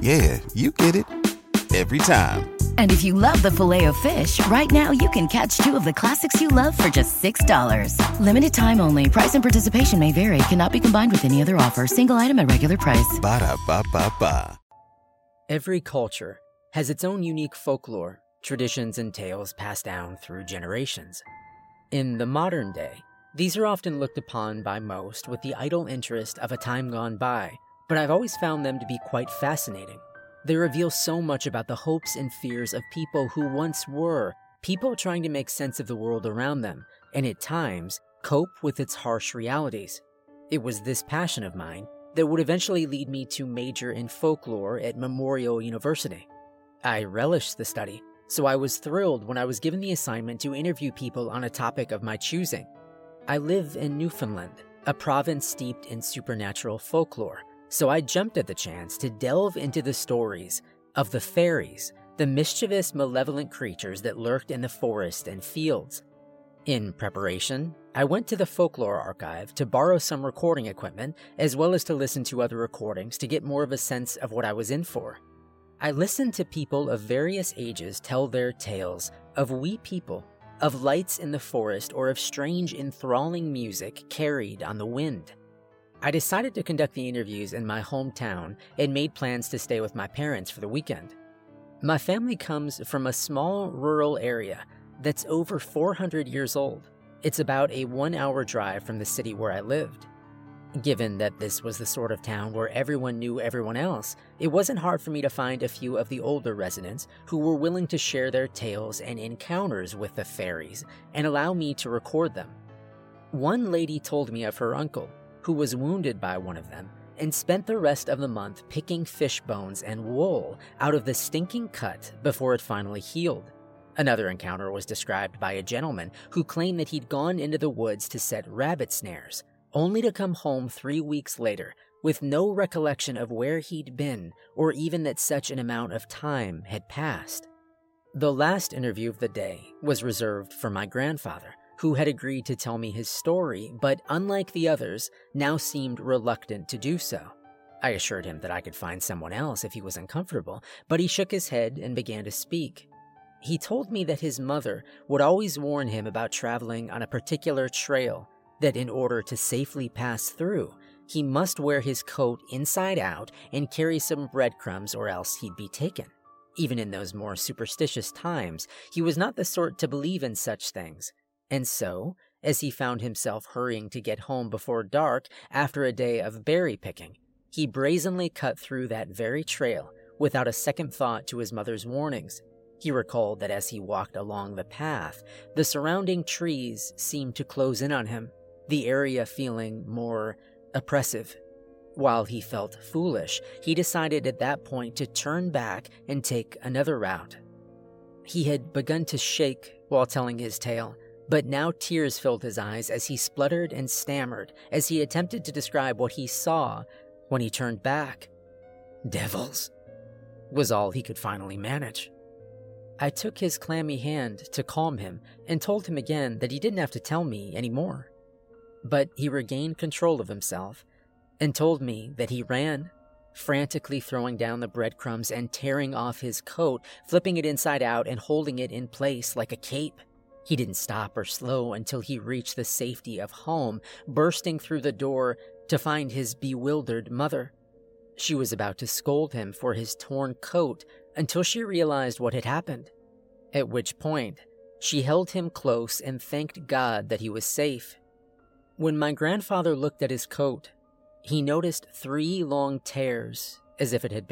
Yeah, you get it every time. And if you love the Filet-O-Fish, right now you can catch two of the classics you love for just $6. Limited time only. Price and participation may vary. Cannot be combined with any other offer. Single item at regular price. Ba da ba ba ba. Every culture has its own unique folklore, traditions, and tales passed down through generations. In the modern day, these are often looked upon by most with the idle interest of a time gone by but I've always found them to be quite fascinating. They reveal so much about the hopes and fears of people who once were, people trying to make sense of the world around them, and at times, cope with its harsh realities. It was this passion of mine that would eventually lead me to major in folklore at Memorial University. I relished the study, so I was thrilled when I was given the assignment to interview people on a topic of my choosing. I live in Newfoundland, a province steeped in supernatural folklore so I jumped at the chance to delve into the stories of the fairies, the mischievous, malevolent creatures that lurked in the forest and fields. In preparation, I went to the folklore archive to borrow some recording equipment, as well as to listen to other recordings to get more of a sense of what I was in for. I listened to people of various ages tell their tales of wee people, of lights in the forest, or of strange, enthralling music carried on the wind. I decided to conduct the interviews in my hometown and made plans to stay with my parents for the weekend. My family comes from a small rural area that's over 400 years old. It's about a one hour drive from the city where I lived. Given that this was the sort of town where everyone knew everyone else, it wasn't hard for me to find a few of the older residents who were willing to share their tales and encounters with the fairies and allow me to record them. One lady told me of her uncle, who was wounded by one of them and spent the rest of the month picking fish bones and wool out of the stinking cut before it finally healed. Another encounter was described by a gentleman who claimed that he'd gone into the woods to set rabbit snares, only to come home three weeks later with no recollection of where he'd been or even that such an amount of time had passed. The last interview of the day was reserved for my grandfather, who had agreed to tell me his story, but unlike the others, now seemed reluctant to do so. I assured him that I could find someone else if he was uncomfortable, but he shook his head and began to speak. He told me that his mother would always warn him about traveling on a particular trail, that in order to safely pass through, he must wear his coat inside out and carry some breadcrumbs or else he'd be taken. Even in those more superstitious times, he was not the sort to believe in such things, and so, as he found himself hurrying to get home before dark after a day of berry picking, he brazenly cut through that very trail without a second thought to his mother's warnings. He recalled that as he walked along the path, the surrounding trees seemed to close in on him, the area feeling more oppressive. While he felt foolish, he decided at that point to turn back and take another route. He had begun to shake while telling his tale, but now tears filled his eyes as he spluttered and stammered as he attempted to describe what he saw when he turned back. Devils, was all he could finally manage. I took his clammy hand to calm him and told him again that he didn't have to tell me anymore. But he regained control of himself and told me that he ran, frantically throwing down the breadcrumbs and tearing off his coat, flipping it inside out and holding it in place like a cape. He didn't stop or slow until he reached the safety of home, bursting through the door to find his bewildered mother. She was about to scold him for his torn coat until she realized what had happened, at which point she held him close and thanked God that he was safe. When my grandfather looked at his coat, he noticed three long tears as if it had been.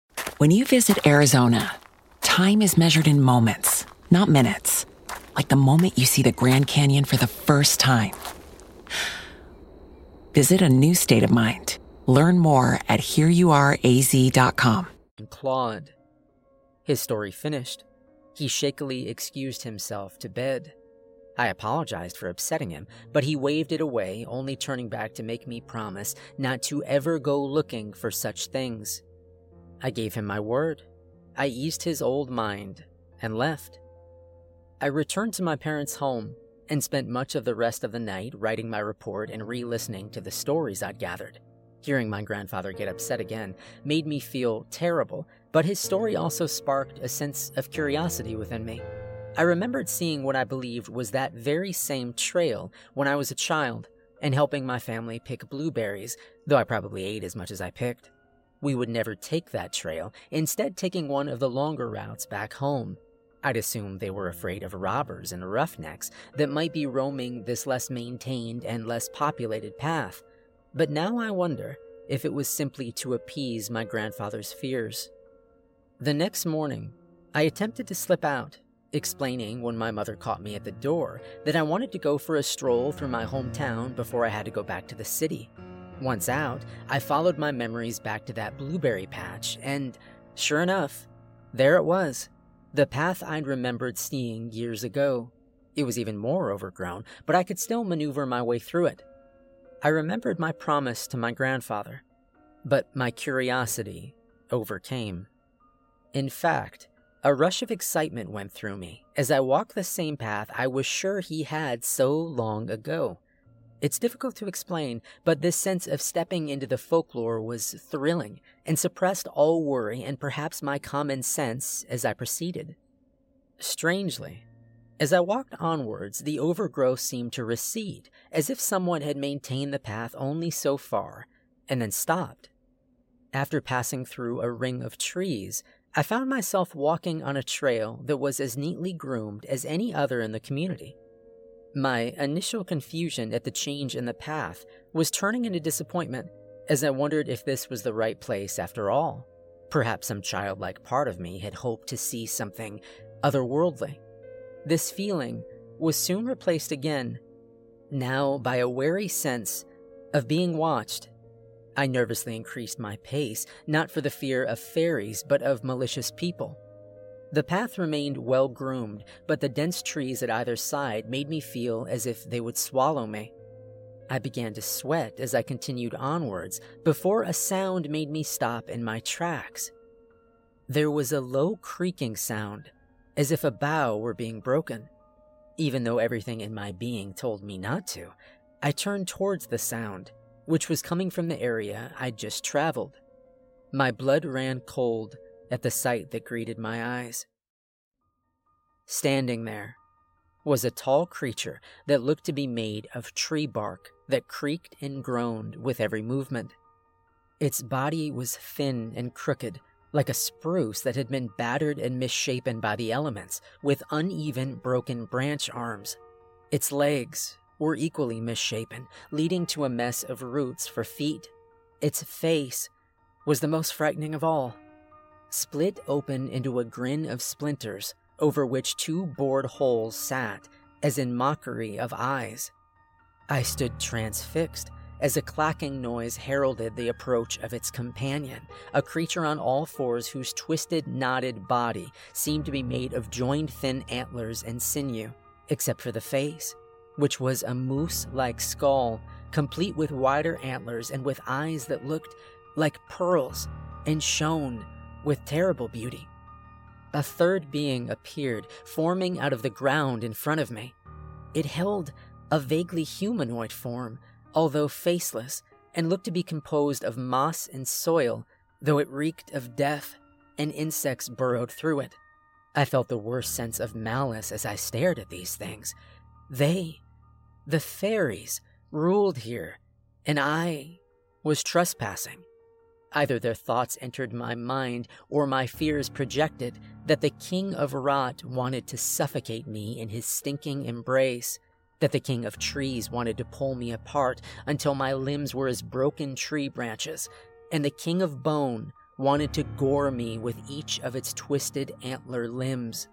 When you visit Arizona, time is measured in moments, not minutes. Like the moment you see the Grand Canyon for the first time. Visit a new state of mind. Learn more at hereyouareaz.com. And Claude. His story finished. He shakily excused himself to bed. I apologized for upsetting him, but he waved it away, only turning back to make me promise not to ever go looking for such things. I gave him my word. I eased his old mind and left. I returned to my parents' home and spent much of the rest of the night writing my report and re listening to the stories I'd gathered. Hearing my grandfather get upset again made me feel terrible, but his story also sparked a sense of curiosity within me. I remembered seeing what I believed was that very same trail when I was a child and helping my family pick blueberries, though I probably ate as much as I picked. We would never take that trail, instead, taking one of the longer routes back home. I'd assume they were afraid of robbers and roughnecks that might be roaming this less maintained and less populated path. But now I wonder if it was simply to appease my grandfather's fears. The next morning, I attempted to slip out, explaining when my mother caught me at the door that I wanted to go for a stroll through my hometown before I had to go back to the city. Once out, I followed my memories back to that blueberry patch, and sure enough, there it was the path I'd remembered seeing years ago. It was even more overgrown, but I could still maneuver my way through it. I remembered my promise to my grandfather, but my curiosity overcame. In fact, a rush of excitement went through me as I walked the same path I was sure he had so long ago. It's difficult to explain, but this sense of stepping into the folklore was thrilling and suppressed all worry and perhaps my common sense as I proceeded. Strangely, as I walked onwards, the overgrowth seemed to recede, as if someone had maintained the path only so far and then stopped. After passing through a ring of trees, I found myself walking on a trail that was as neatly groomed as any other in the community. My initial confusion at the change in the path was turning into disappointment as I wondered if this was the right place after all. Perhaps some childlike part of me had hoped to see something otherworldly. This feeling was soon replaced again, now by a wary sense of being watched. I nervously increased my pace, not for the fear of fairies, but of malicious people. The path remained well groomed, but the dense trees at either side made me feel as if they would swallow me. I began to sweat as I continued onwards before a sound made me stop in my tracks. There was a low creaking sound as if a bough were being broken. Even though everything in my being told me not to, I turned towards the sound, which was coming from the area I'd just traveled. My blood ran cold at the sight that greeted my eyes. Standing there was a tall creature that looked to be made of tree bark that creaked and groaned with every movement. Its body was thin and crooked, like a spruce that had been battered and misshapen by the elements, with uneven, broken branch arms. Its legs were equally misshapen, leading to a mess of roots for feet. Its face was the most frightening of all. Split open into a grin of splinters, over which two bored holes sat, as in mockery of eyes. I stood transfixed, as a clacking noise heralded the approach of its companion, a creature on all fours whose twisted, knotted body seemed to be made of joined thin antlers and sinew, except for the face, which was a moose like skull, complete with wider antlers and with eyes that looked like pearls and shone with terrible beauty. A third being appeared, forming out of the ground in front of me. It held a vaguely humanoid form although faceless, and looked to be composed of moss and soil, though it reeked of death, and insects burrowed through it. I felt the worst sense of malice as I stared at these things. They, the fairies, ruled here, and I was trespassing. Either their thoughts entered my mind or my fears projected that the king of rot wanted to suffocate me in his stinking embrace, that the king of trees wanted to pull me apart until my limbs were as broken tree branches, and the king of bone wanted to gore me with each of its twisted antler limbs.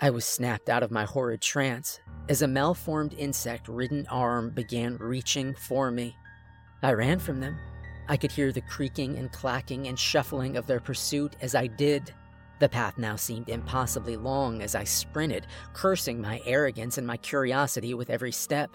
I was snapped out of my horrid trance as a malformed insect ridden arm began reaching for me. I ran from them I could hear the creaking and clacking and shuffling of their pursuit as I did. The path now seemed impossibly long as I sprinted, cursing my arrogance and my curiosity with every step.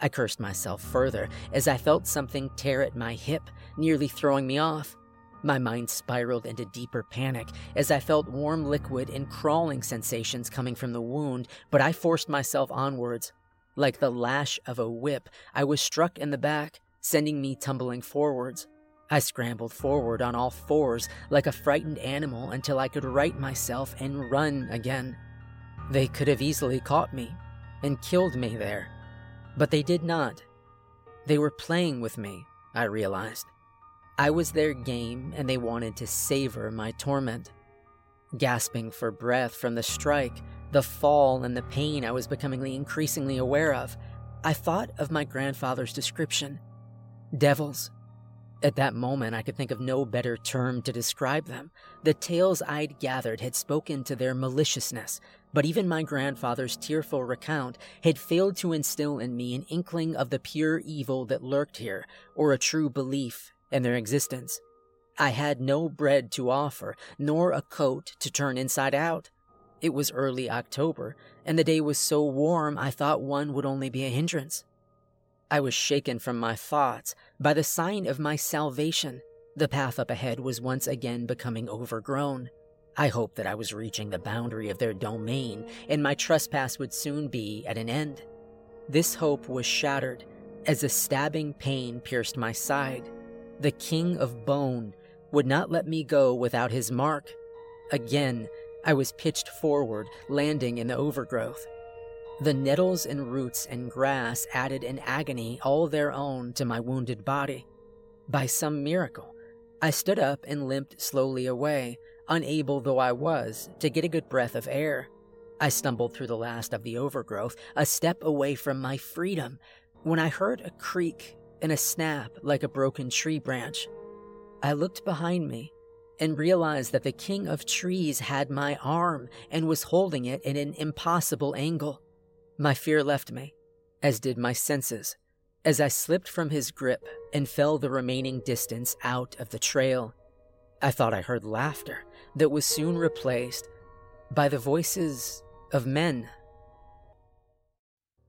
I cursed myself further as I felt something tear at my hip, nearly throwing me off. My mind spiraled into deeper panic as I felt warm liquid and crawling sensations coming from the wound, but I forced myself onwards. Like the lash of a whip, I was struck in the back, sending me tumbling forwards. I scrambled forward on all fours like a frightened animal until I could right myself and run again. They could have easily caught me and killed me there, but they did not. They were playing with me, I realized. I was their game and they wanted to savor my torment. Gasping for breath from the strike, the fall, and the pain I was becoming increasingly aware of, I thought of my grandfather's description devils at that moment, I could think of no better term to describe them. The tales I'd gathered had spoken to their maliciousness, but even my grandfather's tearful recount had failed to instill in me an inkling of the pure evil that lurked here, or a true belief in their existence. I had no bread to offer, nor a coat to turn inside out. It was early October, and the day was so warm I thought one would only be a hindrance. I was shaken from my thoughts by the sign of my salvation. The path up ahead was once again becoming overgrown. I hoped that I was reaching the boundary of their domain and my trespass would soon be at an end. This hope was shattered as a stabbing pain pierced my side. The king of bone would not let me go without his mark. Again, I was pitched forward, landing in the overgrowth. The nettles and roots and grass added an agony all their own to my wounded body. By some miracle, I stood up and limped slowly away, unable though I was to get a good breath of air. I stumbled through the last of the overgrowth, a step away from my freedom, when I heard a creak and a snap like a broken tree branch. I looked behind me and realized that the king of trees had my arm and was holding it in an impossible angle. My fear left me, as did my senses, as I slipped from his grip and fell the remaining distance out of the trail. I thought I heard laughter that was soon replaced by the voices of men.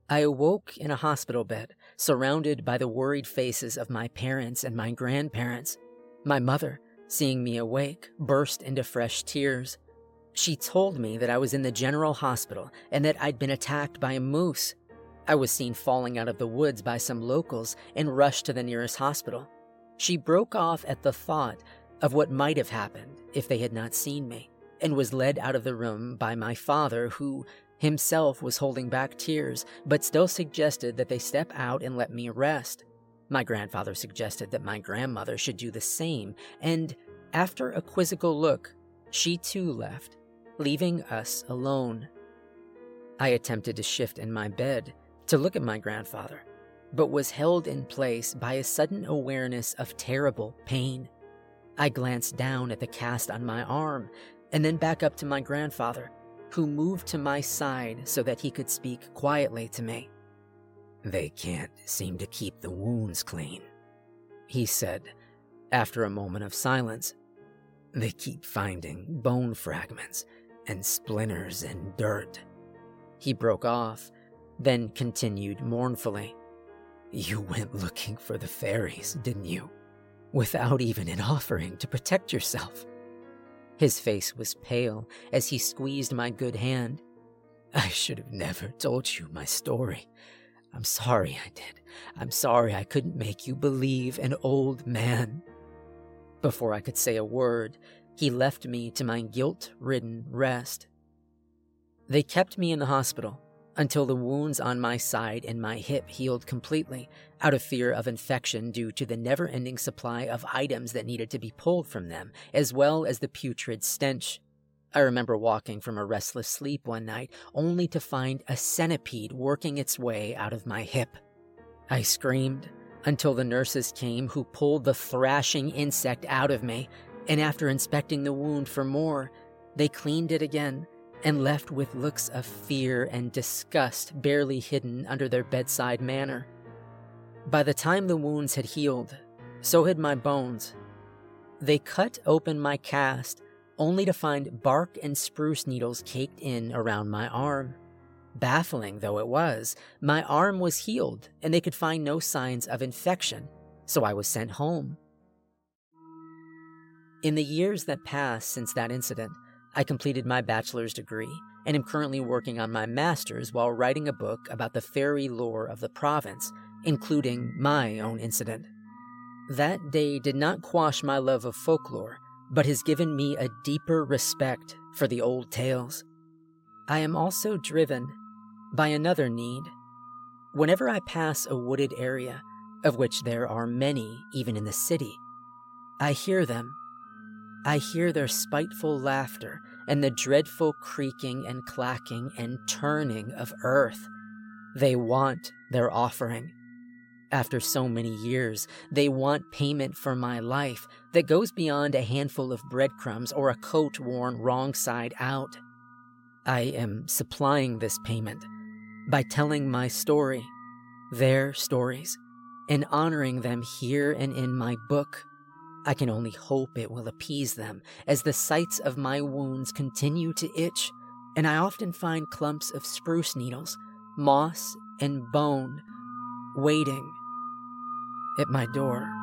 I awoke in a hospital bed, surrounded by the worried faces of my parents and my grandparents. My mother, seeing me awake, burst into fresh tears. She told me that I was in the general hospital and that I'd been attacked by a moose. I was seen falling out of the woods by some locals and rushed to the nearest hospital. She broke off at the thought of what might have happened if they had not seen me and was led out of the room by my father, who himself was holding back tears but still suggested that they step out and let me rest. My grandfather suggested that my grandmother should do the same, and after a quizzical look, she too left leaving us alone. I attempted to shift in my bed to look at my grandfather, but was held in place by a sudden awareness of terrible pain. I glanced down at the cast on my arm and then back up to my grandfather, who moved to my side so that he could speak quietly to me. They can't seem to keep the wounds clean, he said after a moment of silence. They keep finding bone fragments and splinters and dirt. He broke off, then continued mournfully. You went looking for the fairies, didn't you? Without even an offering to protect yourself. His face was pale as he squeezed my good hand. I should have never told you my story. I'm sorry I did. I'm sorry I couldn't make you believe an old man. Before I could say a word, he left me to my guilt ridden rest. They kept me in the hospital, until the wounds on my side and my hip healed completely, out of fear of infection due to the never ending supply of items that needed to be pulled from them, as well as the putrid stench. I remember walking from a restless sleep one night only to find a centipede working its way out of my hip. I screamed until the nurses came who pulled the thrashing insect out of me, and after inspecting the wound for more, they cleaned it again and left with looks of fear and disgust barely hidden under their bedside manner. By the time the wounds had healed, so had my bones. They cut open my cast only to find bark and spruce needles caked in around my arm. Baffling though it was, my arm was healed and they could find no signs of infection, so I was sent home. In the years that passed since that incident, I completed my bachelor's degree and am currently working on my master's while writing a book about the fairy lore of the province, including my own incident. That day did not quash my love of folklore, but has given me a deeper respect for the old tales. I am also driven by another need. Whenever I pass a wooded area, of which there are many even in the city, I hear them I hear their spiteful laughter and the dreadful creaking and clacking and turning of earth. They want their offering. After so many years, they want payment for my life that goes beyond a handful of breadcrumbs or a coat worn wrong side out. I am supplying this payment by telling my story, their stories, and honoring them here and in my book I can only hope it will appease them as the sites of my wounds continue to itch, and I often find clumps of spruce needles, moss, and bone waiting at my door.